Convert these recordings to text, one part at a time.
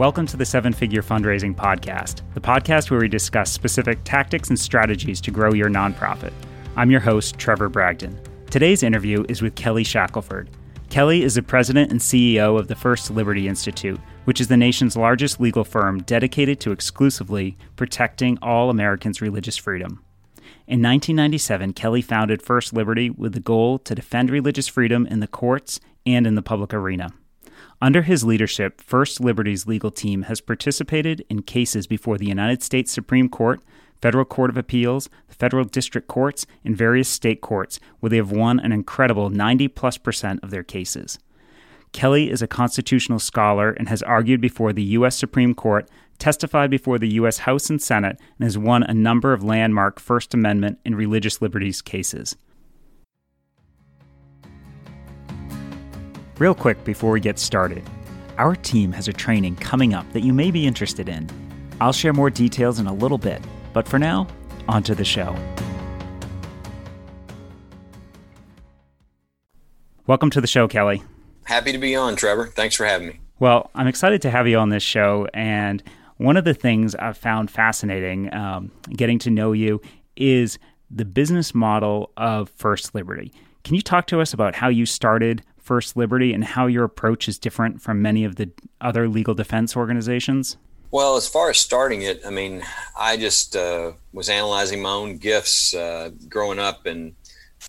Welcome to the Seven Figure Fundraising Podcast, the podcast where we discuss specific tactics and strategies to grow your nonprofit. I'm your host, Trevor Bragdon. Today's interview is with Kelly Shackelford. Kelly is the president and CEO of the First Liberty Institute, which is the nation's largest legal firm dedicated to exclusively protecting all Americans' religious freedom. In 1997, Kelly founded First Liberty with the goal to defend religious freedom in the courts and in the public arena. Under his leadership, First Liberty's legal team has participated in cases before the United States Supreme Court, Federal Court of Appeals, federal district courts, and various state courts, where they have won an incredible 90 plus percent of their cases. Kelly is a constitutional scholar and has argued before the U.S. Supreme Court, testified before the U.S. House and Senate, and has won a number of landmark First Amendment and religious liberties cases. Real quick before we get started, our team has a training coming up that you may be interested in. I'll share more details in a little bit, but for now, on to the show. Welcome to the show, Kelly. Happy to be on, Trevor. Thanks for having me. Well, I'm excited to have you on this show. And one of the things I've found fascinating um, getting to know you is the business model of First Liberty. Can you talk to us about how you started First Liberty and how your approach is different from many of the other legal defense organizations? Well, as far as starting it, I mean, I just uh, was analyzing my own gifts uh, growing up and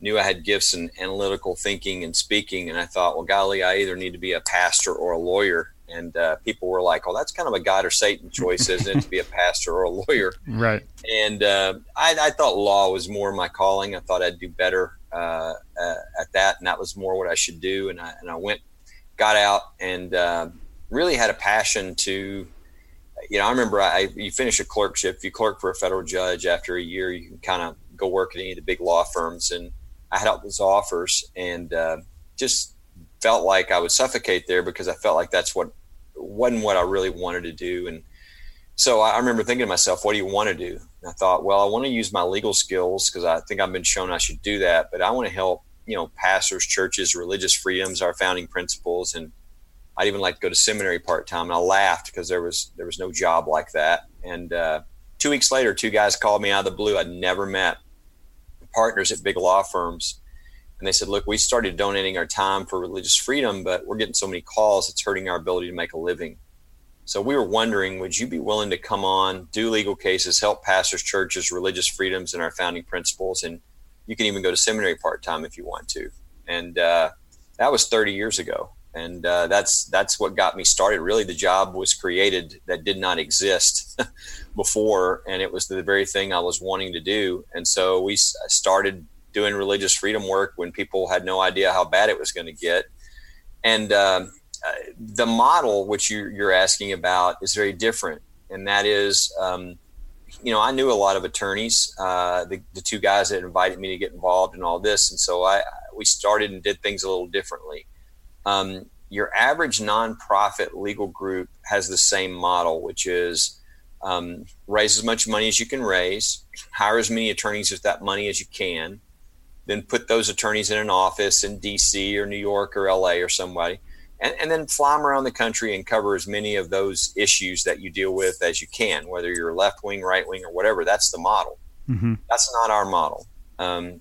knew I had gifts in analytical thinking and speaking. And I thought, well, golly, I either need to be a pastor or a lawyer. And uh, people were like, "Oh, that's kind of a God or Satan choice, isn't it, to be a pastor or a lawyer?" Right. And uh, I, I, thought law was more my calling. I thought I'd do better uh, uh, at that, and that was more what I should do. And I and I went, got out, and uh, really had a passion to. You know, I remember I you finish a clerkship. If you clerk for a federal judge after a year, you can kind of go work at any of the big law firms. And I had all those offers, and uh, just felt like I would suffocate there because I felt like that's what wasn't what I really wanted to do. And so I remember thinking to myself, what do you want to do? And I thought, well, I want to use my legal skills because I think I've been shown I should do that, but I want to help, you know, pastors, churches, religious freedoms, our founding principles. And I'd even like to go to seminary part time. And I laughed because there was, there was no job like that. And, uh, two weeks later, two guys called me out of the blue. I'd never met partners at big law firms. And they said, look, we started donating our time for religious freedom, but we're getting so many calls, it's hurting our ability to make a living. So we were wondering, would you be willing to come on, do legal cases, help pastors, churches, religious freedoms, and our founding principles, and you can even go to seminary part time if you want to. And uh, that was 30 years ago, and uh, that's that's what got me started. Really, the job was created that did not exist before, and it was the very thing I was wanting to do. And so we started doing religious freedom work when people had no idea how bad it was going to get, and um, uh, the model which you, you're asking about is very different, and that is, um, you know, I knew a lot of attorneys, uh, the, the two guys that invited me to get involved in all this, and so I we started and did things a little differently. Um, your average nonprofit legal group has the same model, which is um, raise as much money as you can raise, hire as many attorneys with that money as you can, then put those attorneys in an office in DC or New York or LA or somebody, and, and then fly them around the country and cover as many of those issues that you deal with as you can, whether you're left wing, right wing, or whatever. That's the model. Mm-hmm. That's not our model. Um,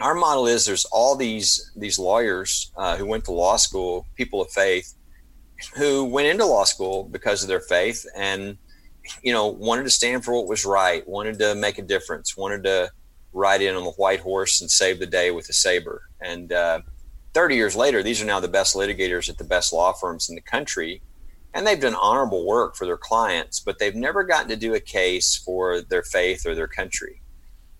our model is there's all these these lawyers uh, who went to law school, people of faith, who went into law school because of their faith and you know wanted to stand for what was right, wanted to make a difference, wanted to ride in on the white horse and save the day with a saber. And uh, 30 years later, these are now the best litigators at the best law firms in the country. And they've done honorable work for their clients, but they've never gotten to do a case for their faith or their country.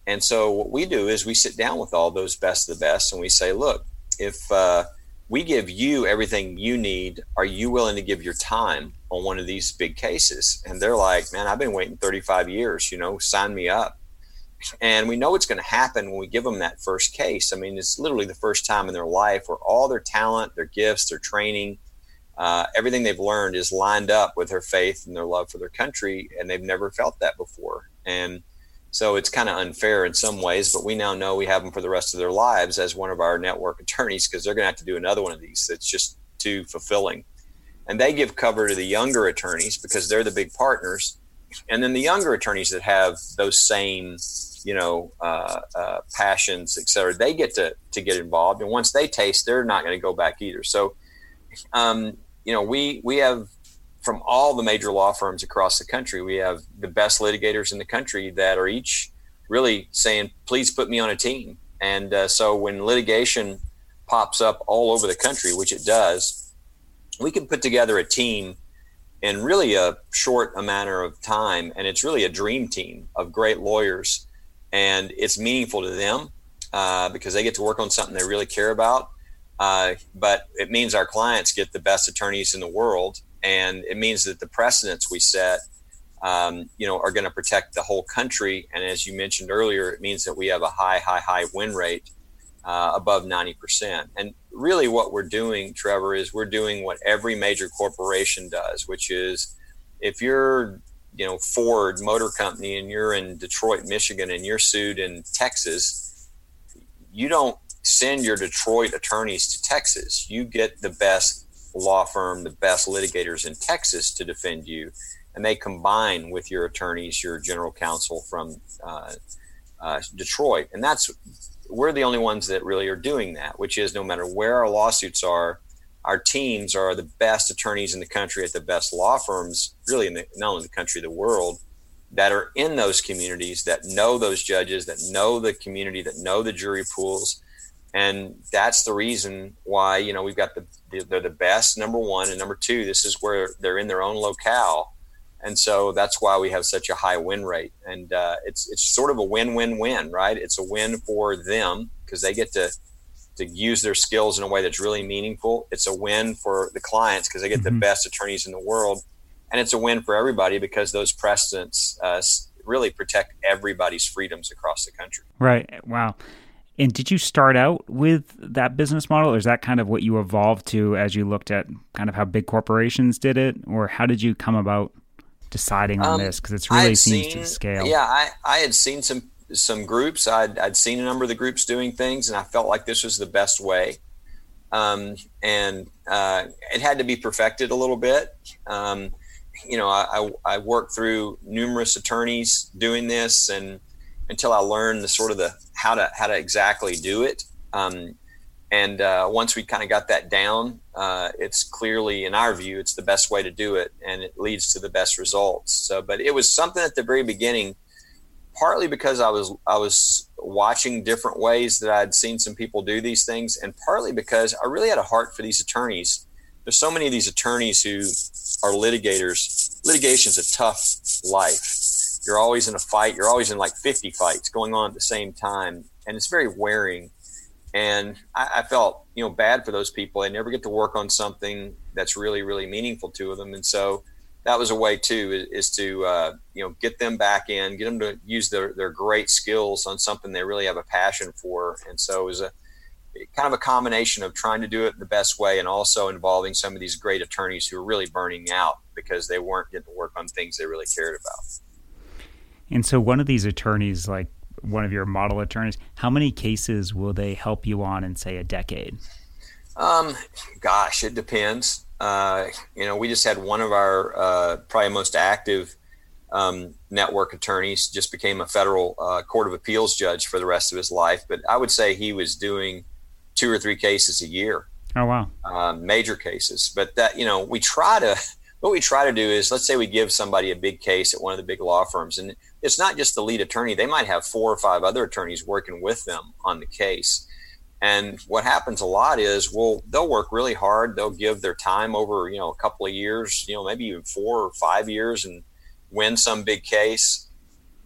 And so what we do is we sit down with all those best of the best and we say, look, if uh, we give you everything you need, are you willing to give your time on one of these big cases? And they're like, man, I've been waiting 35 years, you know, sign me up and we know what's going to happen when we give them that first case. I mean, it's literally the first time in their life where all their talent, their gifts, their training, uh, everything they've learned is lined up with their faith and their love for their country, and they've never felt that before. And so it's kind of unfair in some ways, but we now know we have them for the rest of their lives as one of our network attorneys because they're going to have to do another one of these. It's just too fulfilling. and they give cover to the younger attorneys because they're the big partners, and then the younger attorneys that have those same you know uh, uh, passions, et cetera, they get to to get involved, and once they taste, they're not going to go back either. So, um, you know, we we have from all the major law firms across the country, we have the best litigators in the country that are each really saying, "Please put me on a team." And uh, so when litigation pops up all over the country, which it does, we can put together a team in really a short amount of time, and it's really a dream team of great lawyers, and it's meaningful to them uh, because they get to work on something they really care about. Uh, but it means our clients get the best attorneys in the world, and it means that the precedents we set, um, you know, are going to protect the whole country. And as you mentioned earlier, it means that we have a high, high, high win rate uh, above 90%. And really, what we're doing, Trevor, is we're doing what every major corporation does, which is if you're you know Ford Motor Company and you're in Detroit, Michigan, and you're sued in Texas, you don't send your Detroit attorneys to Texas. You get the best law firm, the best litigators in Texas to defend you, and they combine with your attorneys, your general counsel from uh, uh, Detroit, and that's we're the only ones that really are doing that. Which is no matter where our lawsuits are, our teams are the best attorneys in the country at the best law firms, really in the, not only the country, the world, that are in those communities that know those judges, that know the community, that know the jury pools, and that's the reason why you know we've got the they're the best number one. And number two this is where they're in their own locale. And so that's why we have such a high win rate. And uh, it's it's sort of a win-win-win right? It's a win for them because they get to to use their skills in a way that's really meaningful it's a win for the clients because they get mm-hmm. the best attorneys in the world and it's a win for everybody because those precedents uh, really protect everybody's freedoms across the country right wow and did you start out with that business model, or is that kind of what you evolved to as you looked at kind of how big corporations did it, or how did you come about deciding on um, this? Because it really seems seen, to scale. Yeah, I, I had seen some some groups. I'd, I'd seen a number of the groups doing things, and I felt like this was the best way. Um, and uh, it had to be perfected a little bit. Um, you know, I, I, worked through numerous attorneys doing this, and until I learned the sort of the how to how to exactly do it. Um, and uh, once we kind of got that down, uh, it's clearly, in our view, it's the best way to do it, and it leads to the best results. So, but it was something at the very beginning, partly because I was I was watching different ways that I'd seen some people do these things, and partly because I really had a heart for these attorneys. There's so many of these attorneys who are litigators. Litigation's a tough life you're always in a fight. You're always in like 50 fights going on at the same time, and it's very wearing. And I, I felt you know bad for those people. They never get to work on something that's really really meaningful to them, and so that was a way too is, is to uh, you know get them back in, get them to use their their great skills on something they really have a passion for, and so it was a kind of a combination of trying to do it the best way and also involving some of these great attorneys who are really burning out because they weren't getting to work on things they really cared about. And so, one of these attorneys, like one of your model attorneys, how many cases will they help you on in, say, a decade? Um, gosh, it depends. Uh, you know, we just had one of our uh, probably most active um, network attorneys just became a federal uh, court of appeals judge for the rest of his life. But I would say he was doing two or three cases a year. Oh wow, um, major cases. But that you know, we try to what we try to do is let's say we give somebody a big case at one of the big law firms and it's not just the lead attorney they might have four or five other attorneys working with them on the case and what happens a lot is well they'll work really hard they'll give their time over you know a couple of years you know maybe even four or five years and win some big case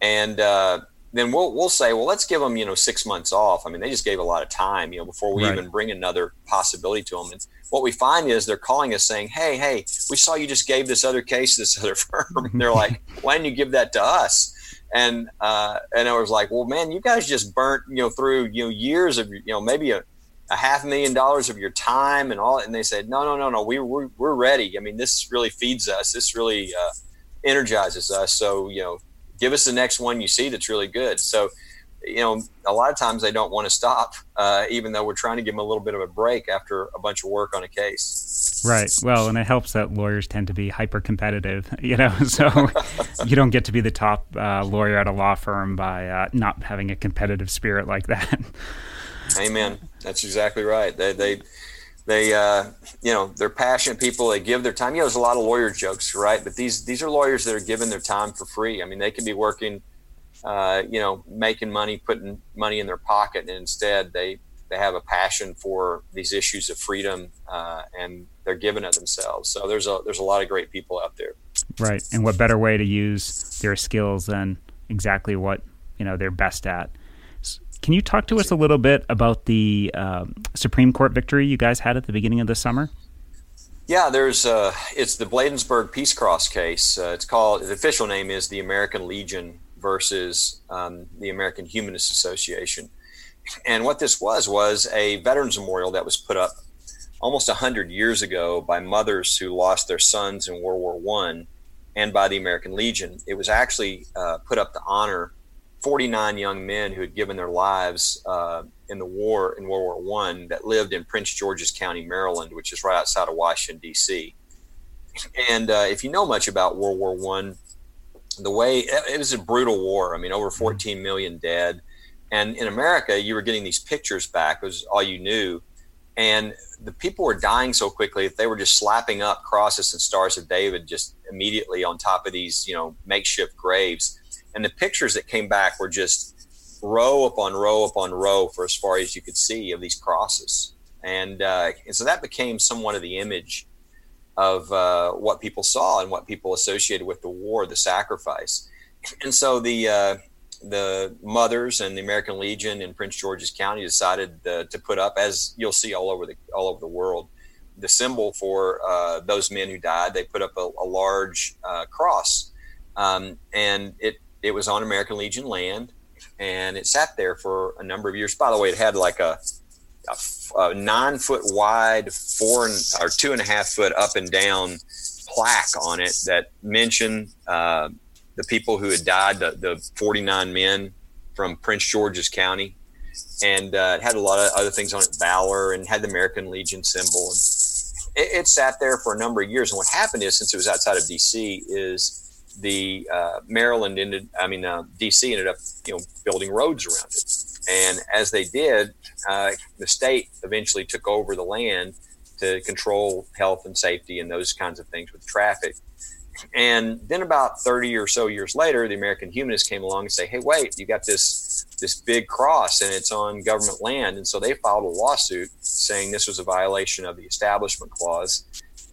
and uh, then we'll we'll say, well, let's give them you know six months off. I mean, they just gave a lot of time, you know, before we right. even bring another possibility to them. And what we find is they're calling us saying, hey, hey, we saw you just gave this other case to this other firm. And they're like, why didn't you give that to us? And uh, and I was like, well, man, you guys just burnt you know through you know years of you know maybe a, a half million dollars of your time and all. And they said, no, no, no, no, we we're, we're ready. I mean, this really feeds us. This really uh, energizes us. So you know give us the next one you see that's really good. So, you know, a lot of times they don't want to stop, uh, even though we're trying to give them a little bit of a break after a bunch of work on a case. Right. Well, and it helps that lawyers tend to be hyper competitive, you know, so you don't get to be the top uh, lawyer at a law firm by uh, not having a competitive spirit like that. Amen. That's exactly right. They, they, they, uh, you know, they're passionate people. They give their time. You know, there's a lot of lawyer jokes, right? But these, these are lawyers that are giving their time for free. I mean, they could be working, uh, you know, making money, putting money in their pocket, and instead they, they have a passion for these issues of freedom, uh, and they're giving it themselves. So there's a there's a lot of great people out there. Right, and what better way to use their skills than exactly what you know they're best at. Can you talk to us a little bit about the um, Supreme Court victory you guys had at the beginning of the summer? Yeah, there's uh, it's the Bladensburg Peace Cross case. Uh, it's called the official name is the American Legion versus um, the American Humanist Association. And what this was was a veterans memorial that was put up almost 100 years ago by mothers who lost their sons in World War One and by the American Legion. It was actually uh, put up to honor 49 young men who had given their lives uh, in the war in World War One that lived in Prince George's County, Maryland, which is right outside of Washington D.C. And uh, if you know much about World War One, the way it was a brutal war. I mean, over 14 million dead. And in America, you were getting these pictures back, it was all you knew. And the people were dying so quickly that they were just slapping up crosses and stars of David just immediately on top of these, you know, makeshift graves. And the pictures that came back were just row upon row upon row for as far as you could see of these crosses. And, uh, and so that became somewhat of the image of uh, what people saw and what people associated with the war, the sacrifice. And so the, uh, the mothers and the American Legion in Prince George's County decided uh, to put up, as you'll see all over the all over the world, the symbol for uh, those men who died. They put up a, a large uh, cross, um, and it it was on American Legion land, and it sat there for a number of years. By the way, it had like a, a, a nine foot wide, four and, or two and a half foot up and down plaque on it that mentioned uh, the people who had died, the, the 49 men from Prince George's County. And uh, it had a lot of other things on it, valor, and had the American Legion symbol. And it, it, sat there for a number of years. And what happened is, since it was outside of D.C., is the uh, Maryland ended, I mean, uh, D.C. ended up, you know, building roads around it. And as they did, uh, the state eventually took over the land to control health and safety and those kinds of things with traffic. And then about 30 or so years later, the American humanists came along and say, "Hey, wait, you got this this big cross and it's on government land." And so they filed a lawsuit saying this was a violation of the Establishment Clause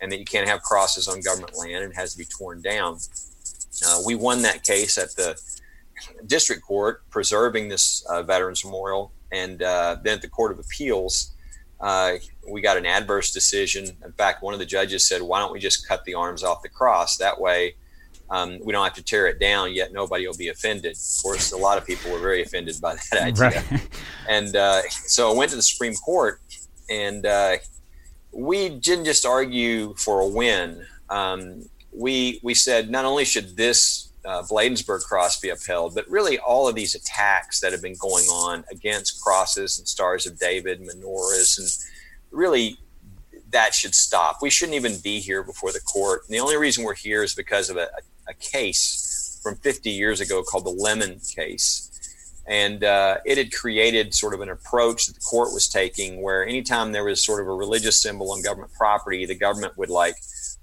and that you can't have crosses on government land and it has to be torn down. Uh, we won that case at the district court, preserving this uh, Veterans Memorial, and uh, then at the Court of Appeals uh, we got an adverse decision. In fact, one of the judges said, "Why don't we just cut the arms off the cross? That way, um, we don't have to tear it down. Yet nobody will be offended." Of course, a lot of people were very offended by that idea, right. and uh, so I went to the Supreme Court, and uh, we didn't just argue for a win. Um, we we said not only should this uh, Bladensburg cross be upheld, but really all of these attacks that have been going on against crosses and stars of David, menorahs, and really that should stop. We shouldn't even be here before the court. And the only reason we're here is because of a, a case from 50 years ago called the Lemon case. And uh, it had created sort of an approach that the court was taking where anytime there was sort of a religious symbol on government property, the government would like,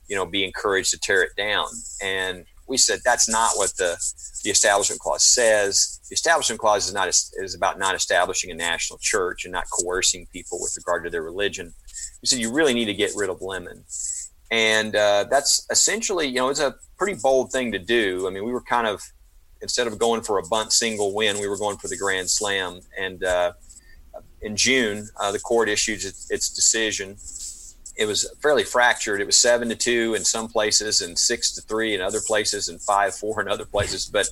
you know, be encouraged to tear it down. And we said that's not what the the establishment clause says. The establishment clause is not is about not establishing a national church and not coercing people with regard to their religion. We said you really need to get rid of lemon, and uh, that's essentially you know it's a pretty bold thing to do. I mean, we were kind of instead of going for a bunt single win, we were going for the grand slam, and uh, in June, uh, the court issued its decision it was fairly fractured. It was seven to two in some places, and six to three in other places, and five four in other places. But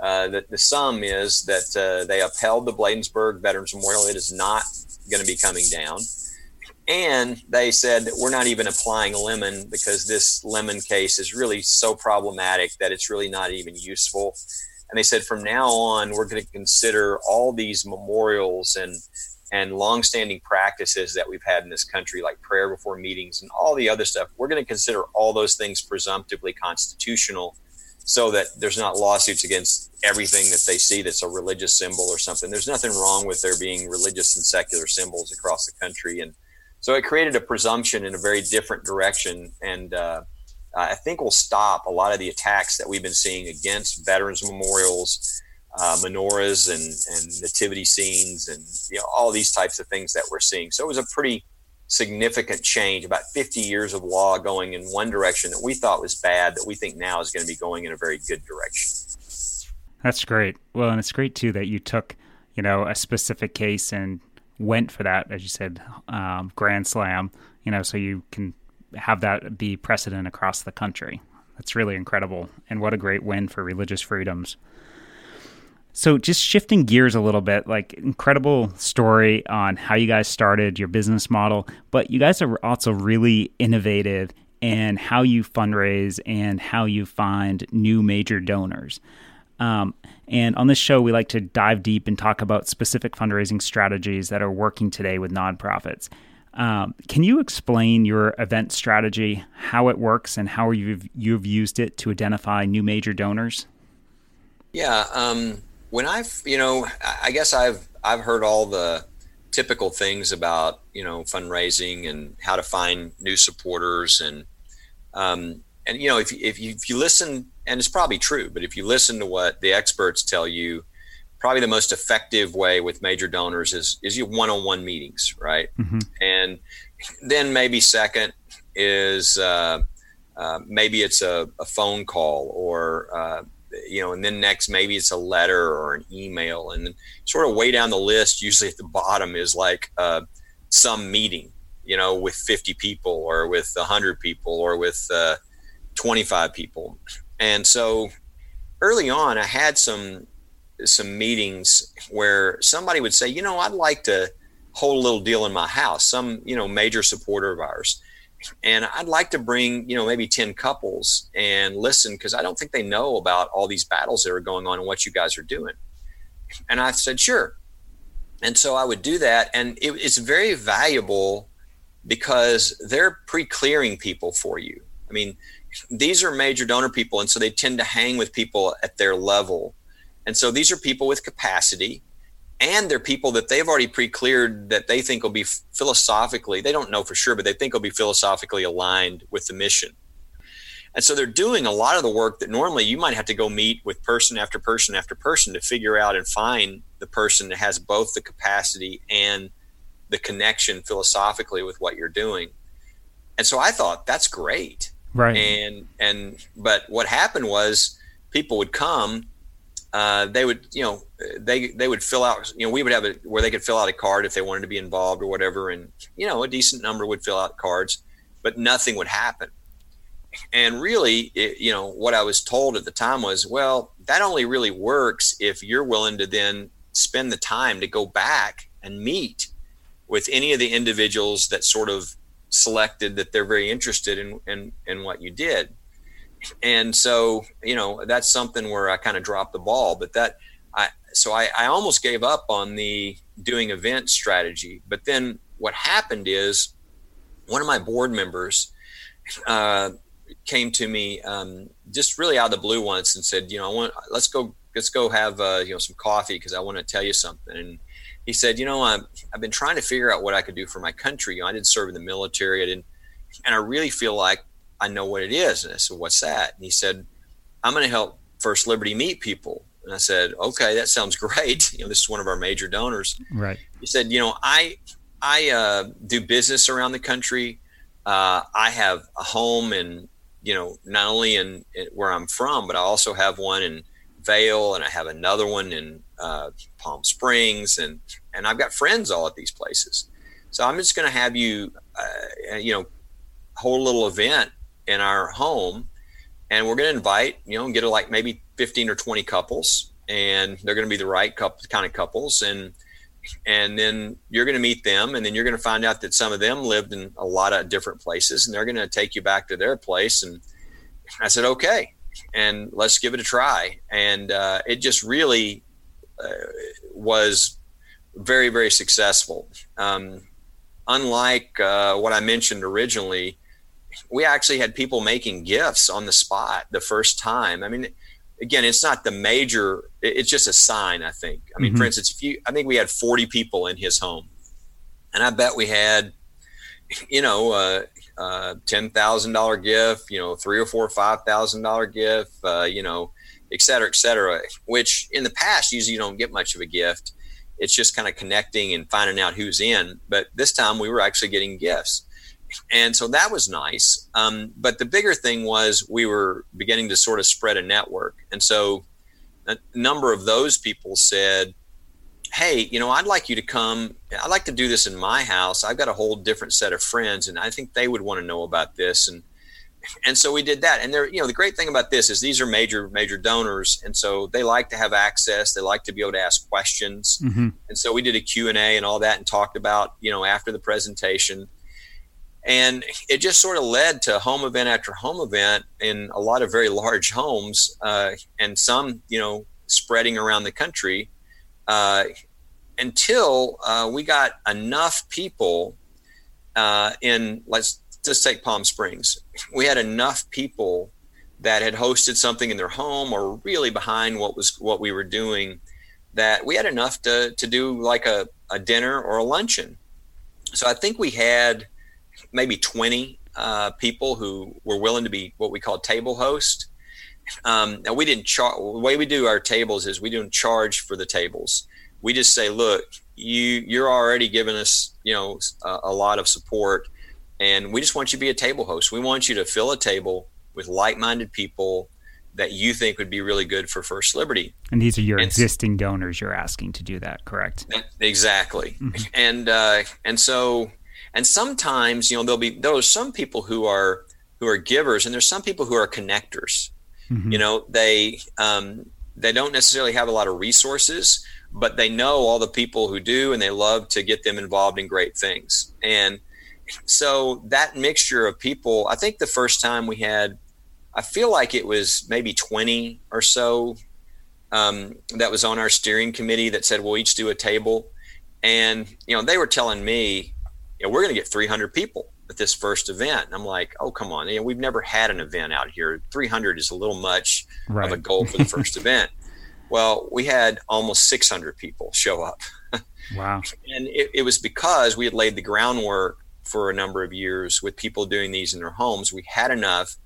uh, the, the sum is that uh, they upheld the Bladensburg Veterans Memorial. It is not going to be coming down. And they said that we're not even applying lemon because this lemon case is really so problematic that it's really not even useful. And they said from now on, we're going to consider all these memorials and and longstanding practices that we've had in this country, like prayer before meetings and all the other stuff, we're going to consider all those things presumptively constitutional so that there's not lawsuits against everything that they see that's a religious symbol or something. There's nothing wrong with there being religious and secular symbols across the country. And so it created a presumption in a very different direction. And uh, I think will stop a lot of the attacks that we've been seeing against veterans memorials uh, menorahs and, and nativity scenes and you know all these types of things that we're seeing. So it was a pretty significant change, about 50 years of law going in one direction that we thought was bad, that we think now is going to be going in a very good direction. That's great. Well, and it's great too that you took, you know, a specific case and went for that, as you said, um, grand slam. You know, so you can have that be precedent across the country. That's really incredible, and what a great win for religious freedoms. So, just shifting gears a little bit, like incredible story on how you guys started your business model, but you guys are also really innovative in how you fundraise and how you find new major donors. Um, and on this show, we like to dive deep and talk about specific fundraising strategies that are working today with nonprofits. Um, can you explain your event strategy, how it works, and how you've, you've used it to identify new major donors? Yeah. Um when I've, you know, I guess I've I've heard all the typical things about you know fundraising and how to find new supporters and um, and you know if if you, if you listen and it's probably true, but if you listen to what the experts tell you, probably the most effective way with major donors is is your one-on-one meetings, right? Mm-hmm. And then maybe second is uh, uh, maybe it's a, a, phone call or uh, you know, and then next maybe it's a letter or an email, and then sort of way down the list. Usually at the bottom is like uh, some meeting, you know, with 50 people or with 100 people or with uh, 25 people, and so early on, I had some some meetings where somebody would say, you know, I'd like to hold a little deal in my house. Some you know major supporter of ours and I'd like to bring, you know, maybe 10 couples and listen because I don't think they know about all these battles that are going on and what you guys are doing. And I said, sure. And so I would do that. And it, it's very valuable because they're pre clearing people for you. I mean, these are major donor people. And so they tend to hang with people at their level. And so these are people with capacity and they're people that they've already pre-cleared that they think will be philosophically they don't know for sure but they think will be philosophically aligned with the mission. And so they're doing a lot of the work that normally you might have to go meet with person after person after person to figure out and find the person that has both the capacity and the connection philosophically with what you're doing. And so i thought that's great. Right. And and but what happened was people would come uh, they would, you know, they they would fill out, you know, we would have it where they could fill out a card if they wanted to be involved or whatever, and you know, a decent number would fill out cards, but nothing would happen. And really, it, you know, what I was told at the time was, well, that only really works if you're willing to then spend the time to go back and meet with any of the individuals that sort of selected that they're very interested in in, in what you did and so you know that's something where I kind of dropped the ball. But that I so I, I almost gave up on the doing event strategy. But then what happened is one of my board members uh, came to me um, just really out of the blue once and said, you know, I want let's go let's go have uh, you know some coffee because I want to tell you something. And he said, you know, i I've been trying to figure out what I could do for my country. You know, I didn't serve in the military. I didn't, and I really feel like I know what it is. And I said, What's that? And he said, I'm going to help First Liberty meet people. And I said, Okay, that sounds great. You know, this is one of our major donors. Right. He said, You know, I I uh, do business around the country. Uh, I have a home in, you know, not only in, in, where I'm from, but I also have one in Vail, and I have another one in uh, Palm Springs, and and I've got friends all at these places. So I'm just going to have you, uh, you know, hold a little event in our home and we're going to invite you know get a, like maybe 15 or 20 couples and they're going to be the right couple kind of couples and and then you're going to meet them and then you're going to find out that some of them lived in a lot of different places and they're going to take you back to their place and i said okay and let's give it a try and uh, it just really uh, was very very successful. Um, unlike uh, what I mentioned originally, we actually had people making gifts on the spot the first time. I mean, again, it's not the major; it's just a sign. I think. I mean, mm-hmm. for instance, if you, I think we had forty people in his home, and I bet we had, you know, uh, uh, ten thousand dollar gift, you know, three or four five thousand dollar gift, uh, you know, et cetera, et cetera. Which in the past usually you don't get much of a gift. It's just kind of connecting and finding out who's in. But this time we were actually getting gifts, and so that was nice. Um, but the bigger thing was we were beginning to sort of spread a network, and so a number of those people said, hey, you know, I'd like you to come. I'd like to do this in my house. I've got a whole different set of friends, and I think they would want to know about this. And and so we did that. And there, you know, the great thing about this is these are major major donors, and so they like to have access. They like to be able to ask questions. Mm-hmm. And so we did a Q and A and all that, and talked about you know after the presentation. And it just sort of led to home event after home event in a lot of very large homes, uh, and some, you know, spreading around the country uh, until uh, we got enough people uh, in, let's just take Palm Springs. We had enough people that had hosted something in their home or really behind what was what we were doing that we had enough to, to do like a, a dinner or a luncheon. So I think we had maybe 20 uh, people who were willing to be what we call table host. Um, and we didn't charge. The way we do our tables is we don't charge for the tables. We just say, look, you you're already giving us you know a, a lot of support, and we just want you to be a table host. We want you to fill a table with like-minded people that you think would be really good for First Liberty. And these are your and, existing donors. You're asking to do that, correct? Exactly. Mm-hmm. And uh, and so and sometimes you know there'll be there are some people who are who are givers, and there's some people who are connectors. Mm-hmm. You know, they um, they don't necessarily have a lot of resources, but they know all the people who do, and they love to get them involved in great things. And so that mixture of people, I think the first time we had, I feel like it was maybe 20 or so um, that was on our steering committee that said we'll each do a table. And, you know, they were telling me, you know, we're going to get 300 people at this first event. And I'm like, oh, come on. You know, we've never had an event out here. 300 is a little much right. of a goal for the first event. Well, we had almost 600 people show up. Wow. and it, it, was because we had laid the groundwork for a number of years with people doing these in their homes. We had enough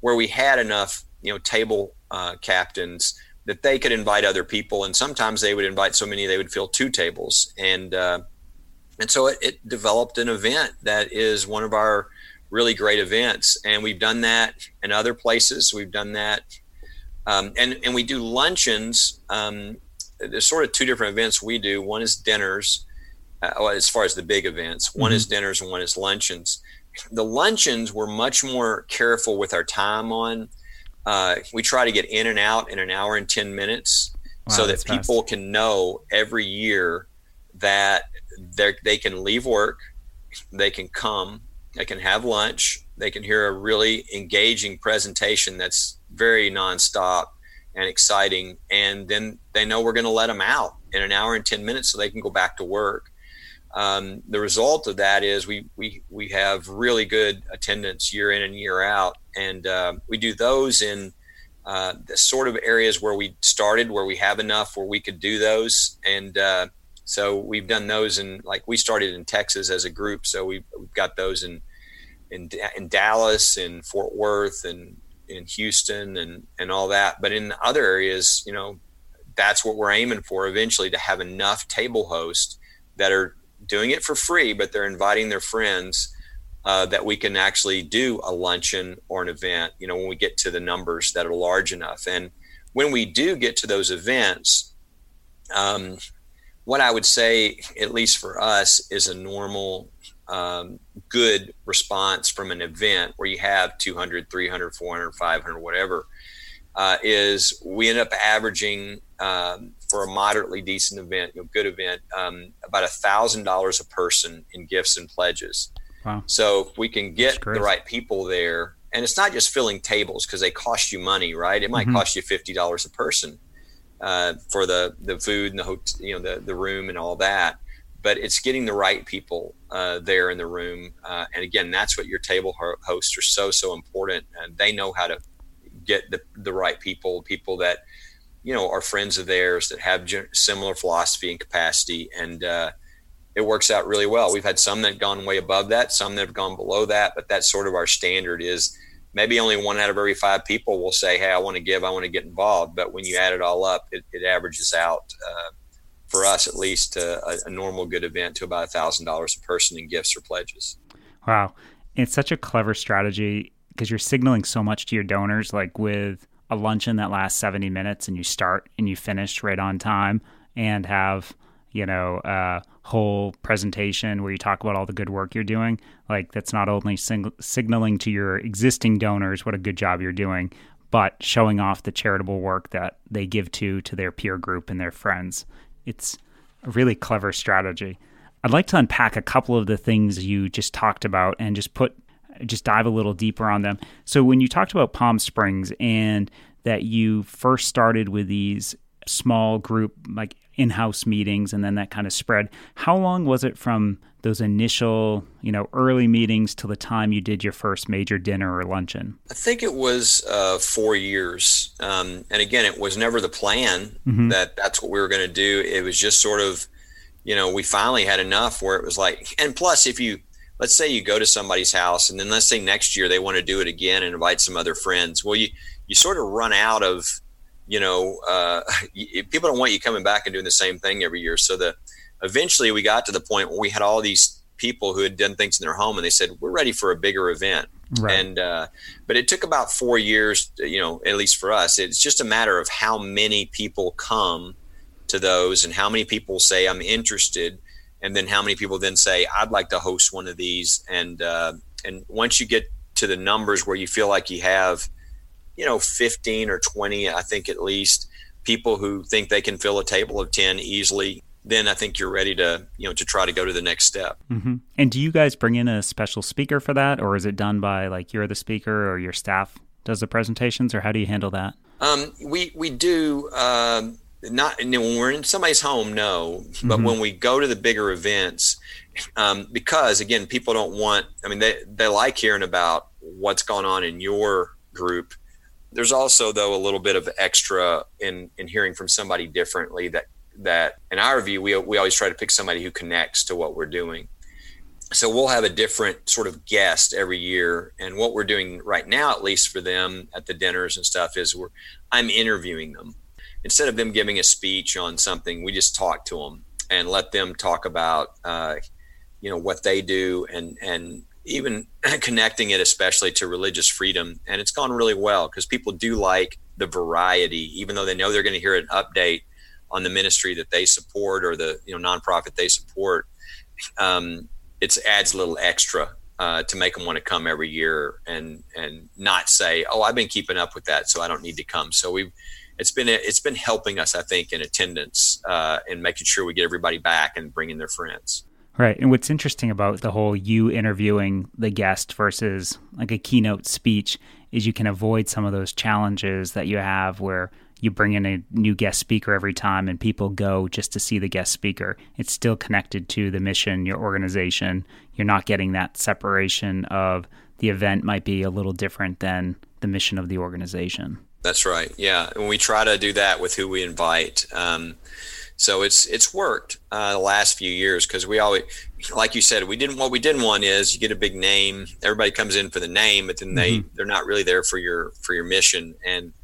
where we had enough, you know, table uh, captains that they could invite other people. And sometimes they would invite so many they would fill two tables. And, uh, and so it, it, developed an event that is one of our really great events. And we've done that in other places. We've done that. Um, and, and we do luncheons. Um, there's sort of two different events we do. One is dinners, uh, well, as far as the big events. One mm-hmm. is dinners and one is luncheons. The luncheons we're much more careful with our time on. Uh, we try to get in and out in an hour and 10 minutes wow, so that people fast. can know every year that they can leave work, they can come, they can have lunch, they can hear a really engaging presentation that's very nonstop and exciting, and then they know we're going to let them out in an hour and ten minutes so they can go back to work. Um, the result of that is we we we have really good attendance year in and year out, and uh, we do those in uh, the sort of areas where we started, where we have enough where we could do those, and uh, so we've done those in like we started in Texas as a group, so we've, we've got those in in in Dallas, in Fort Worth, and in Houston, and and all that. But in other areas, you know, that's what we're aiming for eventually to have enough table hosts that are doing it for free, but they're inviting their friends. Uh, that we can actually do a luncheon or an event, you know, when we get to the numbers that are large enough. And when we do get to those events, um, what I would say, at least for us, is a normal, um, good response from an event where you have 200, 300, 400, 500, whatever, uh, is we end up averaging um, for a moderately decent event, you know, good event, um, about a thousand dollars a person in gifts and pledges. Wow. So if we can get the right people there, and it's not just filling tables because they cost you money, right? It might mm-hmm. cost you fifty dollars a person uh, for the the food and the hotel, you know the the room and all that. But it's getting the right people uh, there in the room, uh, and again, that's what your table hosts are so so important, and they know how to get the the right people, people that you know are friends of theirs that have similar philosophy and capacity, and uh, it works out really well. We've had some that have gone way above that, some that have gone below that, but that's sort of our standard is maybe only one out of every five people will say, Hey, I want to give, I want to get involved. But when you add it all up, it, it averages out, uh, for us at least, uh, a, a, normal good event to about a thousand dollars a person in gifts or pledges. Wow. It's such a clever strategy because you're signaling so much to your donors, like with a luncheon that lasts 70 minutes and you start and you finish right on time and have you know, a whole presentation where you talk about all the good work you're doing. Like that's not only sing- signaling to your existing donors what a good job you're doing, but showing off the charitable work that they give to to their peer group and their friends. It's a really clever strategy. I'd like to unpack a couple of the things you just talked about and just put just dive a little deeper on them. So when you talked about Palm Springs and that you first started with these small group like in-house meetings and then that kind of spread. How long was it from those initial you know early meetings till the time you did your first major dinner or luncheon? I think it was uh, four years. Um, and again it was never the plan mm-hmm. that that's what we were going to do. It was just sort of you know we finally had enough where it was like and plus if you let's say you go to somebody's house and then let's say next year they want to do it again and invite some other friends well you you sort of run out of you know, uh, people don't want you coming back and doing the same thing every year. So the eventually we got to the point where we had all these people who had done things in their home, and they said we're ready for a bigger event. Right. And uh, but it took about four years, you know, at least for us. It's just a matter of how many people come to those, and how many people say I'm interested, and then how many people then say I'd like to host one of these. And uh, and once you get to the numbers where you feel like you have you know, 15 or 20, I think at least, people who think they can fill a table of 10 easily, then I think you're ready to, you know, to try to go to the next step. Mm-hmm. And do you guys bring in a special speaker for that, or is it done by like you're the speaker or your staff does the presentations, or how do you handle that? Um, we we do um, not when we're in somebody's home, no, but mm-hmm. when we go to the bigger events, um, because again, people don't want. I mean, they they like hearing about what's going on in your group there's also though a little bit of extra in in hearing from somebody differently that that in our view we we always try to pick somebody who connects to what we're doing. So we'll have a different sort of guest every year, and what we're doing right now, at least for them at the dinners and stuff, is we're I'm interviewing them instead of them giving a speech on something. We just talk to them and let them talk about uh, you know what they do and and even connecting it especially to religious freedom and it's gone really well because people do like the variety even though they know they're going to hear an update on the ministry that they support or the you know nonprofit they support um, it adds a little extra uh, to make them want to come every year and and not say oh i've been keeping up with that so i don't need to come. So we've it's been it's been helping us i think in attendance uh, and making sure we get everybody back and bringing their friends Right. And what's interesting about the whole you interviewing the guest versus like a keynote speech is you can avoid some of those challenges that you have where you bring in a new guest speaker every time and people go just to see the guest speaker. It's still connected to the mission, your organization. You're not getting that separation of the event might be a little different than the mission of the organization. That's right. Yeah. And we try to do that with who we invite. Um, so it's it's worked uh, the last few years because we always, like you said, we didn't. What we didn't want is you get a big name, everybody comes in for the name, but then they mm-hmm. they're not really there for your for your mission, and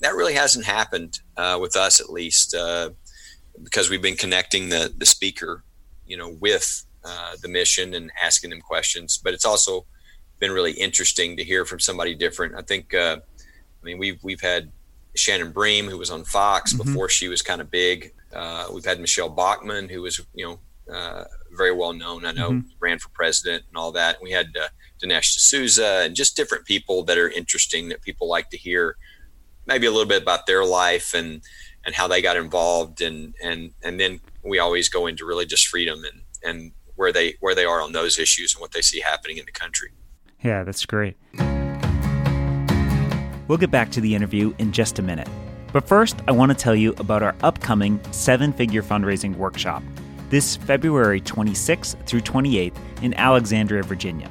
that really hasn't happened uh, with us at least uh, because we've been connecting the the speaker, you know, with uh, the mission and asking them questions. But it's also been really interesting to hear from somebody different. I think. Uh, I mean, we've we've had Shannon Bream, who was on Fox mm-hmm. before she was kind of big. Uh, we've had Michele Bachmann, who was you know uh, very well known. I know mm-hmm. ran for president and all that. We had uh, Dinesh D'Souza and just different people that are interesting that people like to hear, maybe a little bit about their life and and how they got involved and and and then we always go into religious freedom and and where they where they are on those issues and what they see happening in the country. Yeah, that's great. We'll get back to the interview in just a minute. But first, I want to tell you about our upcoming seven figure fundraising workshop this February 26th through 28th in Alexandria, Virginia.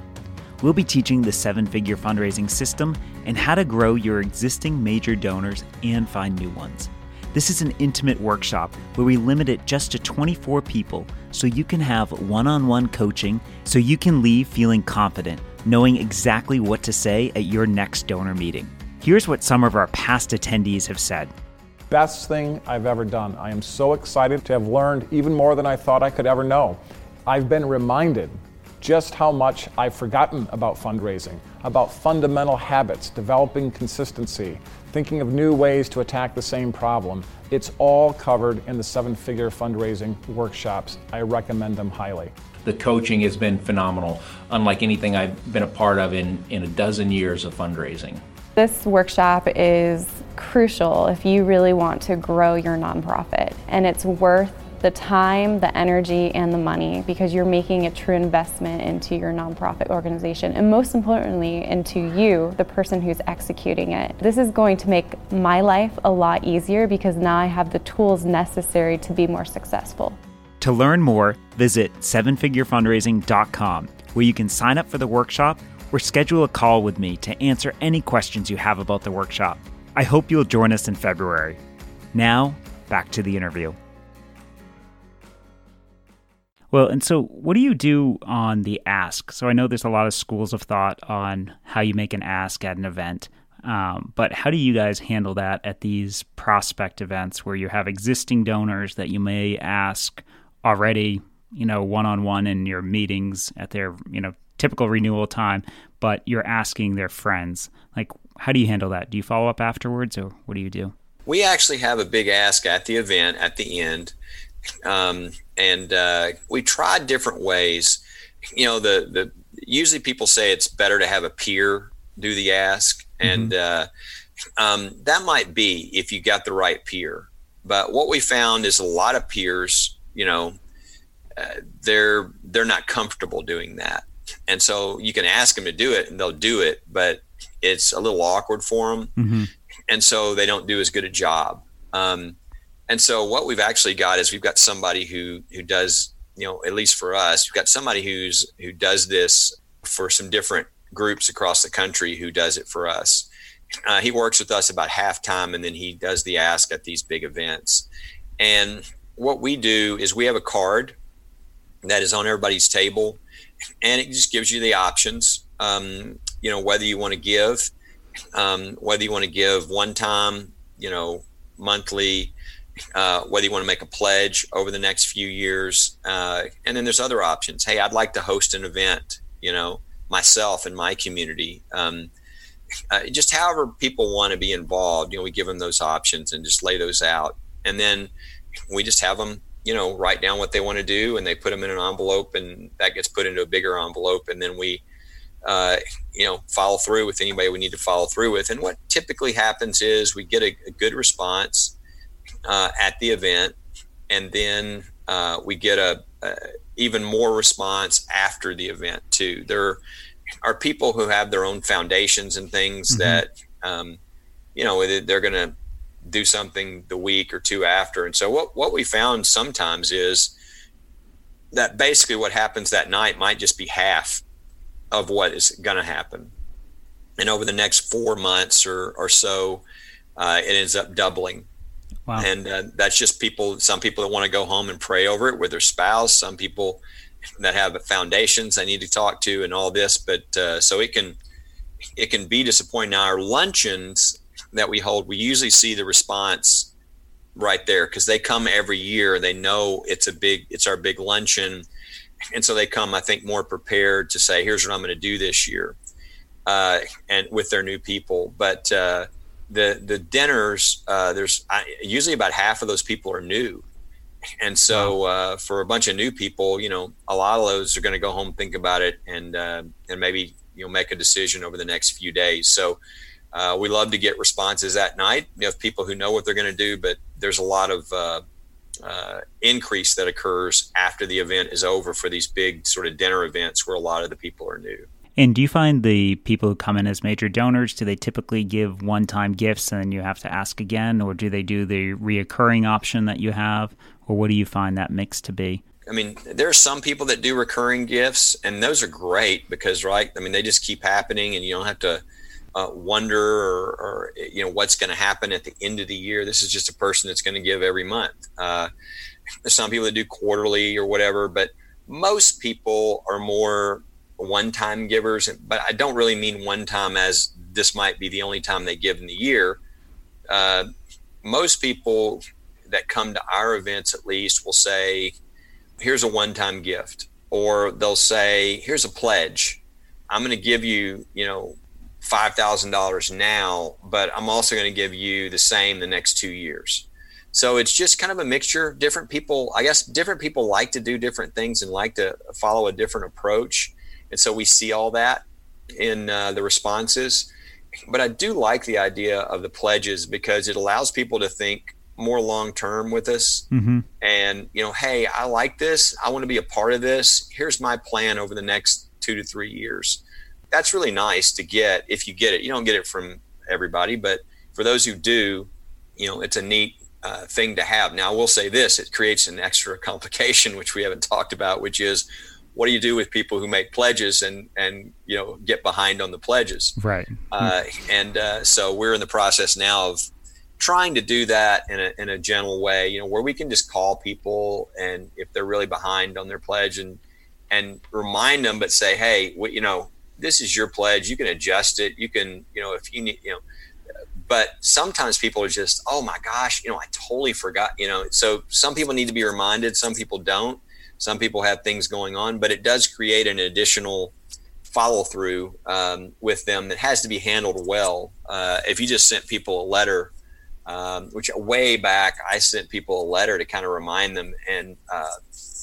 We'll be teaching the seven figure fundraising system and how to grow your existing major donors and find new ones. This is an intimate workshop where we limit it just to 24 people so you can have one on one coaching so you can leave feeling confident, knowing exactly what to say at your next donor meeting. Here's what some of our past attendees have said. Best thing I've ever done. I am so excited to have learned even more than I thought I could ever know. I've been reminded just how much I've forgotten about fundraising, about fundamental habits, developing consistency, thinking of new ways to attack the same problem. It's all covered in the seven figure fundraising workshops. I recommend them highly. The coaching has been phenomenal, unlike anything I've been a part of in, in a dozen years of fundraising. This workshop is crucial if you really want to grow your nonprofit, and it's worth the time, the energy, and the money because you're making a true investment into your nonprofit organization and most importantly into you, the person who's executing it. This is going to make my life a lot easier because now I have the tools necessary to be more successful. To learn more, visit sevenfigurefundraising.com where you can sign up for the workshop or schedule a call with me to answer any questions you have about the workshop. I hope you'll join us in February. Now, back to the interview. Well, and so what do you do on the ask? So I know there's a lot of schools of thought on how you make an ask at an event, um, but how do you guys handle that at these prospect events where you have existing donors that you may ask already, you know, one on one in your meetings at their, you know, typical renewal time, but you're asking their friends? Like, how do you handle that? Do you follow up afterwards or what do you do? We actually have a big ask at the event at the end um, and uh, we tried different ways. You know, the the usually people say it's better to have a peer do the ask, mm-hmm. and uh, um, that might be if you got the right peer. But what we found is a lot of peers, you know, uh, they're they're not comfortable doing that, and so you can ask them to do it, and they'll do it, but it's a little awkward for them, mm-hmm. and so they don't do as good a job. Um, and so what we've actually got is we've got somebody who who does, you know, at least for us, we've got somebody who's who does this for some different groups across the country who does it for us. Uh, he works with us about half time and then he does the ask at these big events. And what we do is we have a card that is on everybody's table and it just gives you the options. Um, you know, whether you want to give, um, whether you want to give one time, you know, monthly, uh, whether you want to make a pledge over the next few years. Uh, and then there's other options. Hey, I'd like to host an event, you know, myself and my community. Um, uh, just however people want to be involved, you know, we give them those options and just lay those out. And then we just have them, you know, write down what they want to do and they put them in an envelope and that gets put into a bigger envelope. And then we, uh, you know, follow through with anybody we need to follow through with. And what typically happens is we get a, a good response uh, at the event, and then uh, we get a, a, even more response after the event too. There are people who have their own foundations and things mm-hmm. that um, you know they're going to do something the week or two after. And so what what we found sometimes is that basically what happens that night might just be half of what is going to happen. And over the next four months or, or so, uh, it ends up doubling Wow. And uh, that's just people, some people that want to go home and pray over it with their spouse, some people that have foundations they need to talk to and all this. But uh, so it can, it can be disappointing. Now, our luncheons that we hold, we usually see the response right there because they come every year. They know it's a big, it's our big luncheon. And so they come, I think, more prepared to say, here's what I'm going to do this year. Uh, and with their new people. But, uh, the the dinners uh, there's usually about half of those people are new and so uh, for a bunch of new people you know a lot of those are going to go home think about it and uh, and maybe you know make a decision over the next few days so uh, we love to get responses at night you have people who know what they're going to do but there's a lot of uh, uh, increase that occurs after the event is over for these big sort of dinner events where a lot of the people are new And do you find the people who come in as major donors, do they typically give one time gifts and then you have to ask again? Or do they do the reoccurring option that you have? Or what do you find that mix to be? I mean, there are some people that do recurring gifts, and those are great because, right? I mean, they just keep happening, and you don't have to uh, wonder or, or, you know what's going to happen at the end of the year. This is just a person that's going to give every month. Uh, some people that do quarterly or whatever, but most people are more one-time givers. But I don't really mean one-time as this might be the only time they give in the year. Uh, most people that come to our events, at least, will say, "Here's a one-time gift," or they'll say, "Here's a pledge." I'm going to give you, you know, $5,000 now, but I'm also going to give you the same the next two years. So it's just kind of a mixture. Different people, I guess, different people like to do different things and like to follow a different approach. And so we see all that in uh, the responses. But I do like the idea of the pledges because it allows people to think more long term with us. Mm-hmm. And, you know, hey, I like this. I want to be a part of this. Here's my plan over the next two to three years that's really nice to get if you get it. You don't get it from everybody, but for those who do, you know, it's a neat uh, thing to have. Now, I will say this: it creates an extra complication, which we haven't talked about, which is what do you do with people who make pledges and and you know get behind on the pledges? Right. Uh, and uh, so we're in the process now of trying to do that in a, in a gentle way, you know, where we can just call people and if they're really behind on their pledge and and remind them, but say, hey, what, you know, this is your pledge. You can adjust it. You can, you know, if you need, you know, but sometimes people are just, oh my gosh, you know, I totally forgot, you know. So some people need to be reminded, some people don't. Some people have things going on, but it does create an additional follow through um, with them that has to be handled well. Uh, if you just sent people a letter, um, which way back I sent people a letter to kind of remind them, and uh,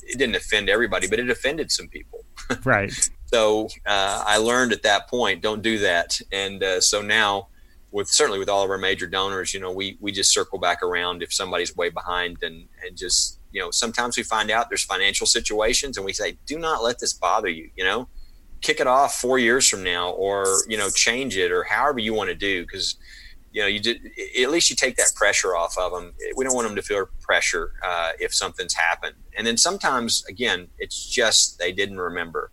it didn't offend everybody, but it offended some people. right. So uh, I learned at that point, don't do that. And uh, so now, with certainly with all of our major donors, you know, we we just circle back around if somebody's way behind, and and just you know, sometimes we find out there's financial situations, and we say, do not let this bother you. You know, kick it off four years from now, or you know, change it, or however you want to do, because you know, you did at least you take that pressure off of them. We don't want them to feel pressure uh, if something's happened. And then sometimes, again, it's just they didn't remember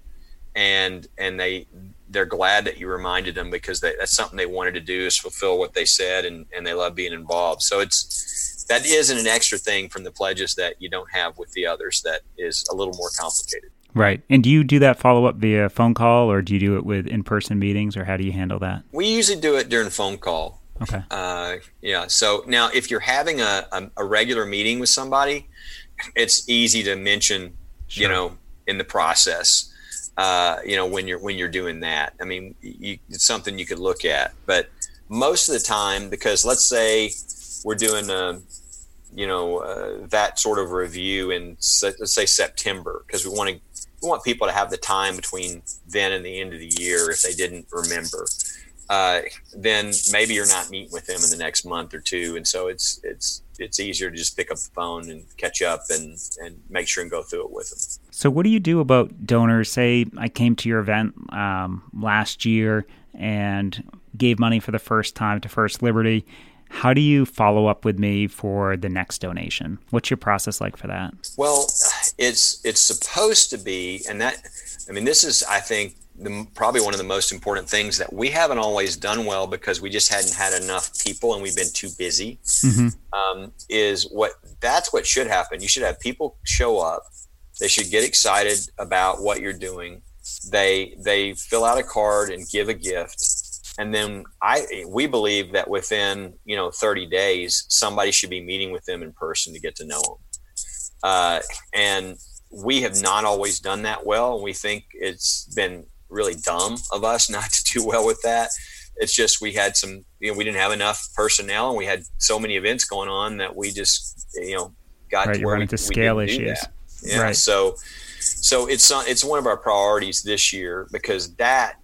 and and they they're glad that you reminded them because they, that's something they wanted to do is fulfill what they said and, and they love being involved. So it's that isn't an extra thing from the pledges that you don't have with the others that is a little more complicated. Right. And do you do that follow-up via phone call or do you do it with in-person meetings or how do you handle that? We usually do it during phone call. Okay. Uh, yeah. So now if you're having a, a, a regular meeting with somebody it's easy to mention sure. you know in the process uh, you know when you're when you're doing that. I mean you, it's something you could look at. But most of the time because let's say we're doing a you know uh, that sort of review in let's say september because we want to we want people to have the time between then and the end of the year if they didn't remember. Uh, then maybe you're not meeting with them in the next month or two. And so it's it's it's easier to just pick up the phone and catch up and and make sure and go through it with them so, what do you do about donors? Say, I came to your event um, last year and gave money for the first time to First Liberty. How do you follow up with me for the next donation? What's your process like for that? Well, it's it's supposed to be, and that I mean, this is I think the, probably one of the most important things that we haven't always done well because we just hadn't had enough people and we've been too busy. Mm-hmm. Um, is what that's what should happen. You should have people show up they should get excited about what you're doing. They they fill out a card and give a gift, and then I we believe that within you know 30 days somebody should be meeting with them in person to get to know them. Uh, and we have not always done that well, and we think it's been really dumb of us not to do well with that. It's just we had some, you know, we didn't have enough personnel, and we had so many events going on that we just, you know, got right, to where run into scale issues. Yeah. Right. So, so it's it's one of our priorities this year because that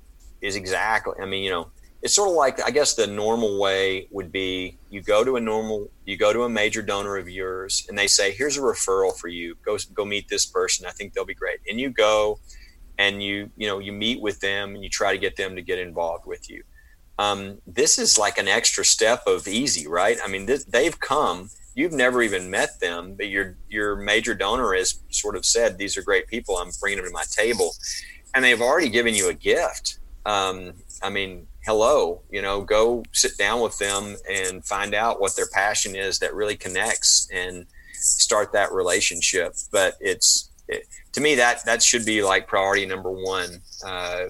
is exactly. I mean, you know, it's sort of like I guess the normal way would be you go to a normal you go to a major donor of yours and they say here's a referral for you go go meet this person I think they'll be great and you go and you you know you meet with them and you try to get them to get involved with you. Um, this is like an extra step of easy, right? I mean, this, they've come. You've never even met them, but your your major donor has sort of said, "These are great people. I'm bringing them to my table," and they've already given you a gift. Um, I mean, hello, you know, go sit down with them and find out what their passion is that really connects and start that relationship. But it's it, to me that that should be like priority number one, uh,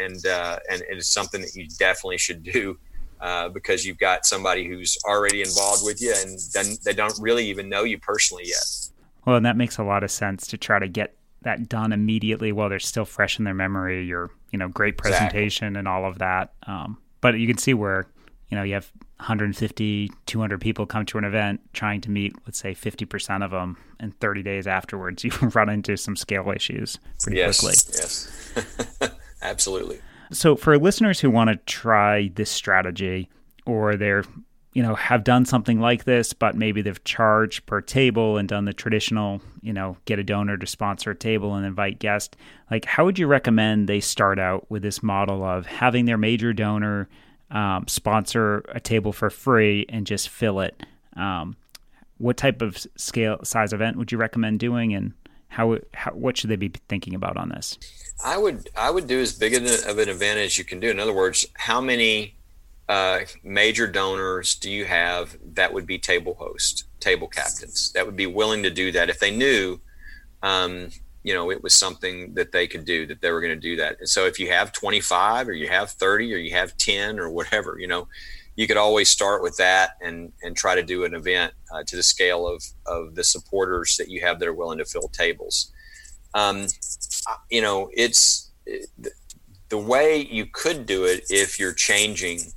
and uh, and it's something that you definitely should do. Uh, because you've got somebody who's already involved with you and then they don't really even know you personally yet. Well, and that makes a lot of sense to try to get that done immediately while they're still fresh in their memory. Your, you know, great presentation exactly. and all of that. Um, but you can see where, you know, you have 150, 200 people come to an event trying to meet, let's say 50% of them, and 30 days afterwards, you run into some scale issues pretty yes, quickly. Yes, absolutely. So, for listeners who want to try this strategy, or they're you know have done something like this but maybe they've charged per table and done the traditional you know get a donor to sponsor a table and invite guests like how would you recommend they start out with this model of having their major donor um, sponsor a table for free and just fill it? Um, what type of scale size event would you recommend doing and how, how what should they be thinking about on this i would i would do as big of an event as you can do in other words how many uh, major donors do you have that would be table host, table captains that would be willing to do that if they knew, um, you know, it was something that they could do, that they were going to do that. And so if you have 25 or you have 30 or you have 10 or whatever, you know, you could always start with that and, and try to do an event uh, to the scale of, of the supporters that you have that are willing to fill tables. Um, you know, it's the way you could do it if you're changing –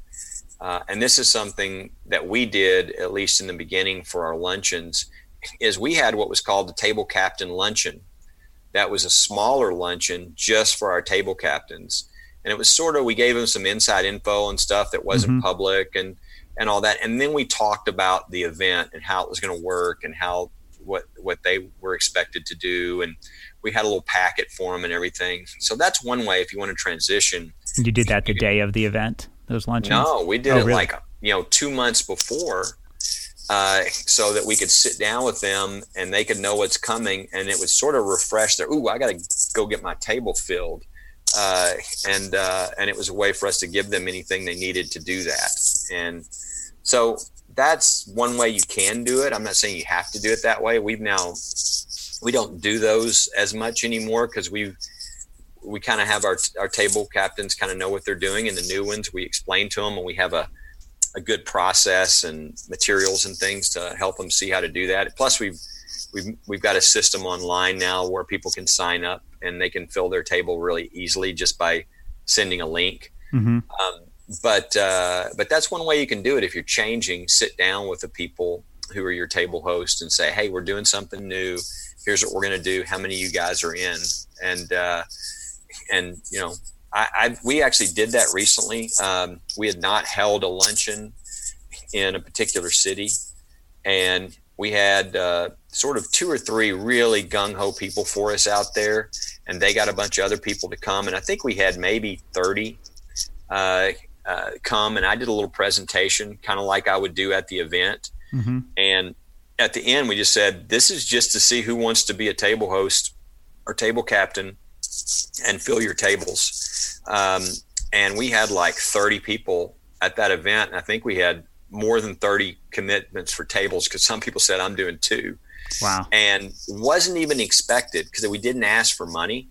uh, and this is something that we did, at least in the beginning for our luncheons, is we had what was called the table captain luncheon. That was a smaller luncheon just for our table captains. And it was sort of, we gave them some inside info and stuff that wasn't mm-hmm. public and, and all that. And then we talked about the event and how it was going to work and how, what, what they were expected to do. And we had a little packet for them and everything. So that's one way if you want to transition. You did that the day of the event? those luncheons? No, we did oh, it really? like you know two months before, uh, so that we could sit down with them and they could know what's coming, and it would sort of refresh their. Ooh, I got to go get my table filled, uh, and uh, and it was a way for us to give them anything they needed to do that, and so that's one way you can do it. I'm not saying you have to do it that way. We've now we don't do those as much anymore because we've we kind of have our our table captains kind of know what they're doing, and the new ones we explain to them, and we have a a good process and materials and things to help them see how to do that. Plus, we've we've we've got a system online now where people can sign up and they can fill their table really easily just by sending a link. Mm-hmm. Um, but uh, but that's one way you can do it if you're changing. Sit down with the people who are your table host and say, "Hey, we're doing something new. Here's what we're going to do. How many of you guys are in?" And uh, and you know, I, I, we actually did that recently. Um, we had not held a luncheon in a particular city, and we had uh, sort of two or three really gung ho people for us out there, and they got a bunch of other people to come, and I think we had maybe thirty uh, uh, come, and I did a little presentation, kind of like I would do at the event, mm-hmm. and at the end we just said, "This is just to see who wants to be a table host or table captain." and fill your tables. Um, and we had like 30 people at that event. And I think we had more than 30 commitments for tables because some people said, I'm doing two. Wow. And wasn't even expected because we didn't ask for money.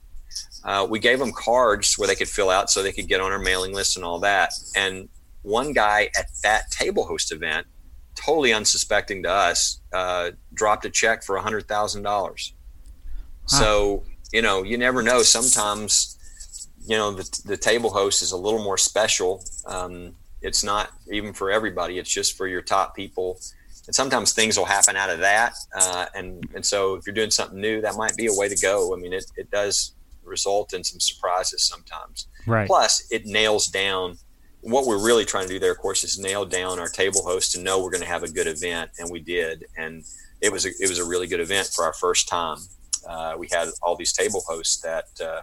Uh, we gave them cards where they could fill out so they could get on our mailing list and all that. And one guy at that table host event, totally unsuspecting to us, uh, dropped a check for a hundred thousand dollars. So you know, you never know. Sometimes, you know, the, the table host is a little more special. Um, it's not even for everybody. It's just for your top people. And sometimes things will happen out of that. Uh, and, and so if you're doing something new, that might be a way to go. I mean, it, it does result in some surprises sometimes. Right. Plus it nails down what we're really trying to do there, of course, is nail down our table host to know we're going to have a good event. And we did. And it was a, it was a really good event for our first time uh, we had all these table hosts that uh,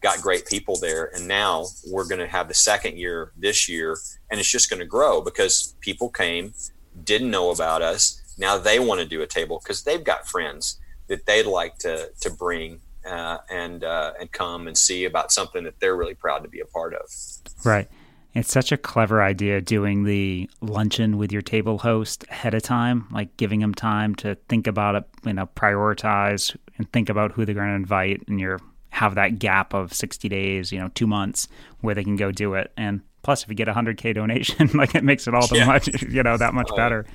got great people there. And now we're going to have the second year this year, and it's just going to grow because people came, didn't know about us. Now they want to do a table because they've got friends that they'd like to to bring uh, and uh, and come and see about something that they're really proud to be a part of. Right. It's such a clever idea doing the luncheon with your table host ahead of time, like giving them time to think about it, you know, prioritize and think about who they're going to invite, and you're have that gap of 60 days, you know, two months where they can go do it. And plus, if you get a 100K donation, like it makes it all the yeah. much, you know, that much oh. better.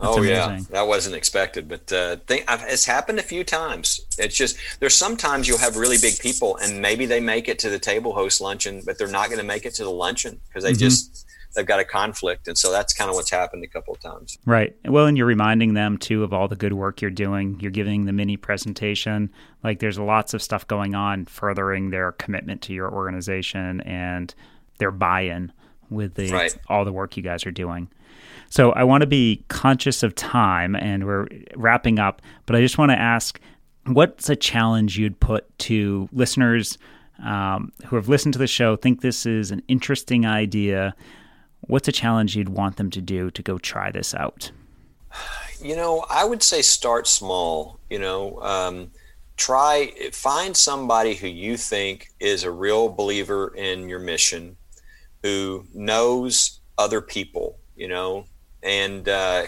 That's oh amazing. yeah, that wasn't expected, but uh, think, it's happened a few times. It's just there's sometimes you'll have really big people, and maybe they make it to the table host luncheon, but they're not going to make it to the luncheon because they mm-hmm. just they've got a conflict, and so that's kind of what's happened a couple of times. Right. Well, and you're reminding them too of all the good work you're doing. You're giving the mini presentation. Like there's lots of stuff going on, furthering their commitment to your organization and their buy-in with the right. all the work you guys are doing. So I want to be conscious of time and we're wrapping up, but I just want to ask what's a challenge you'd put to listeners um, who have listened to the show, think this is an interesting idea? What's a challenge you'd want them to do to go try this out? You know, I would say start small. You know, um, try find somebody who you think is a real believer in your mission, who knows other people. You know, and uh,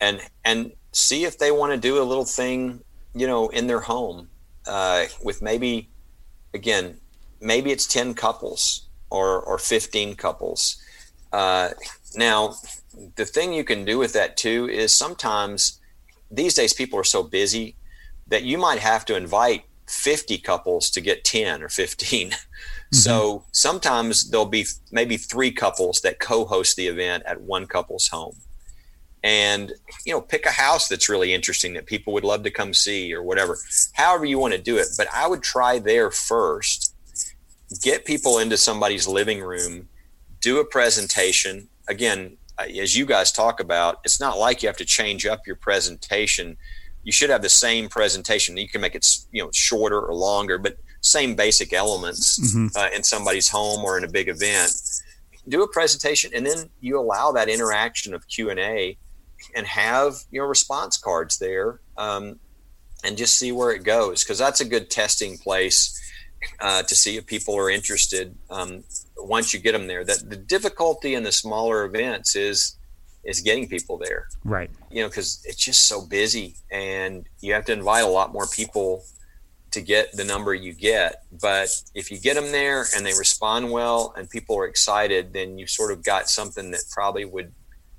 and and see if they want to do a little thing, you know, in their home uh, with maybe again, maybe it's ten couples or or fifteen couples. Uh, now, the thing you can do with that too is sometimes these days people are so busy that you might have to invite 50 couples to get 10 or 15. Mm-hmm. So sometimes there'll be maybe three couples that co-host the event at one couple's home. And you know, pick a house that's really interesting that people would love to come see or whatever. However you want to do it, but I would try there first. Get people into somebody's living room, do a presentation. Again, uh, as you guys talk about, it's not like you have to change up your presentation. You should have the same presentation. You can make it, you know, shorter or longer, but same basic elements mm-hmm. uh, in somebody's home or in a big event. Do a presentation and then you allow that interaction of q&a and have your response cards there um, and just see where it goes because that's a good testing place uh, to see if people are interested um, once you get them there. That the difficulty in the smaller events is is getting people there. Right. You know because it's just so busy and you have to invite a lot more people to get the number you get. But if you get them there and they respond well and people are excited, then you sort of got something that probably would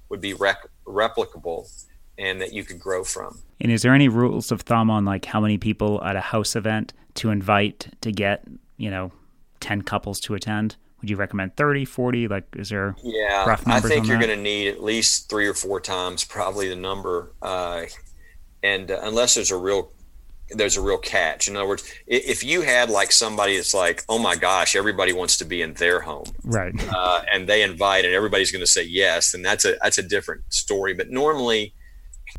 would be rec- replicable and that you could grow from. And is there any rules of thumb on like how many people at a house event to invite to get, you know, 10 couples to attend? Would you recommend 30, 40? Like, is there yeah, rough numbers? I think you're going to need at least three or four times probably the number. Uh, and uh, unless there's a real there's a real catch. In other words, if you had like somebody that's like, oh my gosh, everybody wants to be in their home, right? Uh, and they invite, and everybody's going to say yes, then that's a that's a different story. But normally,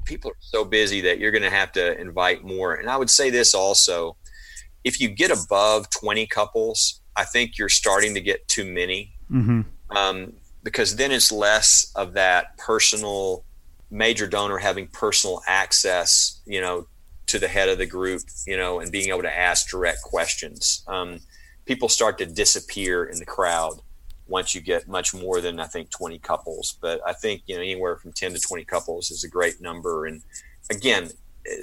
people are so busy that you're going to have to invite more. And I would say this also: if you get above 20 couples, I think you're starting to get too many, mm-hmm. um, because then it's less of that personal major donor having personal access, you know, to the head of the group, you know, and being able to ask direct questions. Um, people start to disappear in the crowd once you get much more than I think 20 couples. But I think you know anywhere from 10 to 20 couples is a great number. And again,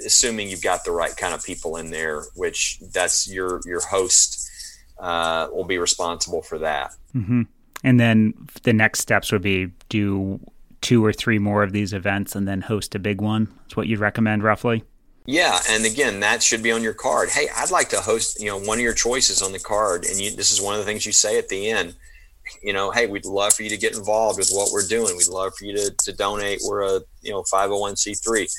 assuming you've got the right kind of people in there, which that's your your host uh, will be responsible for that. Mm-hmm. And then the next steps would be do two or three more of these events and then host a big one. That's what you'd recommend roughly. Yeah, and again, that should be on your card. Hey, I'd like to host, you know, one of your choices on the card, and you, this is one of the things you say at the end. You know, hey, we'd love for you to get involved with what we're doing. We'd love for you to, to donate. We're a you know 501c3,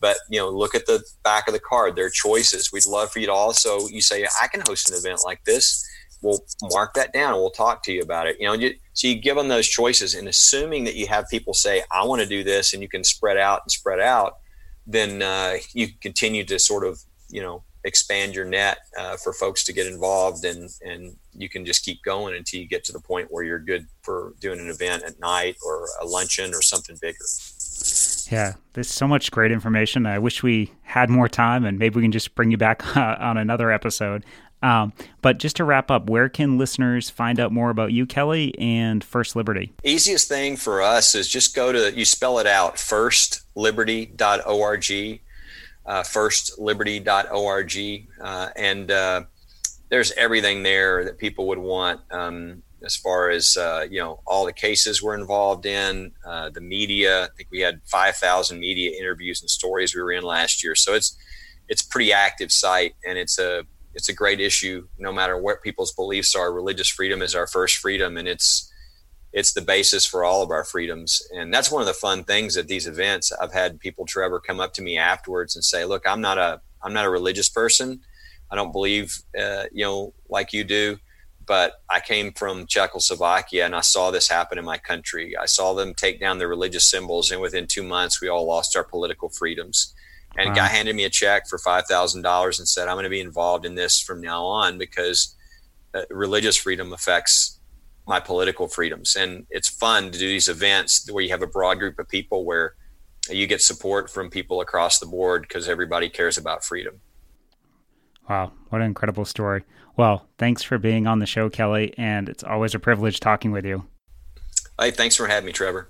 but you know, look at the back of the card. There are choices. We'd love for you to also. You say I can host an event like this. We'll mark that down and we'll talk to you about it. You know, you, so you give them those choices, and assuming that you have people say I want to do this, and you can spread out and spread out then uh, you continue to sort of you know expand your net uh, for folks to get involved and and you can just keep going until you get to the point where you're good for doing an event at night or a luncheon or something bigger yeah there's so much great information i wish we had more time and maybe we can just bring you back on another episode um, but just to wrap up, where can listeners find out more about you, Kelly, and First Liberty? Easiest thing for us is just go to, you spell it out, firstliberty.org uh, firstliberty.org. Uh, and uh, there's everything there that people would want um, as far as, uh, you know, all the cases we're involved in, uh, the media. I think we had 5,000 media interviews and stories we were in last year. So it's, it's pretty active site and it's a, it's a great issue no matter what people's beliefs are. Religious freedom is our first freedom and it's, it's the basis for all of our freedoms. And that's one of the fun things at these events. I've had people, Trevor, come up to me afterwards and say, look, I'm not a, I'm not a religious person. I don't believe, uh, you know, like you do, but I came from Czechoslovakia and I saw this happen in my country. I saw them take down the religious symbols. And within two months, we all lost our political freedoms. And wow. guy handed me a check for $5,000 and said, I'm going to be involved in this from now on because uh, religious freedom affects my political freedoms. And it's fun to do these events where you have a broad group of people where you get support from people across the board because everybody cares about freedom. Wow, what an incredible story. Well, thanks for being on the show, Kelly, and it's always a privilege talking with you. Hey, thanks for having me, Trevor.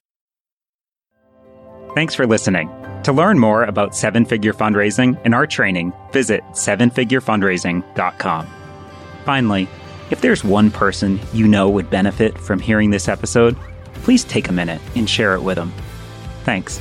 Thanks for listening. To learn more about seven figure fundraising and our training, visit sevenfigurefundraising.com. Finally, if there's one person you know would benefit from hearing this episode, please take a minute and share it with them. Thanks.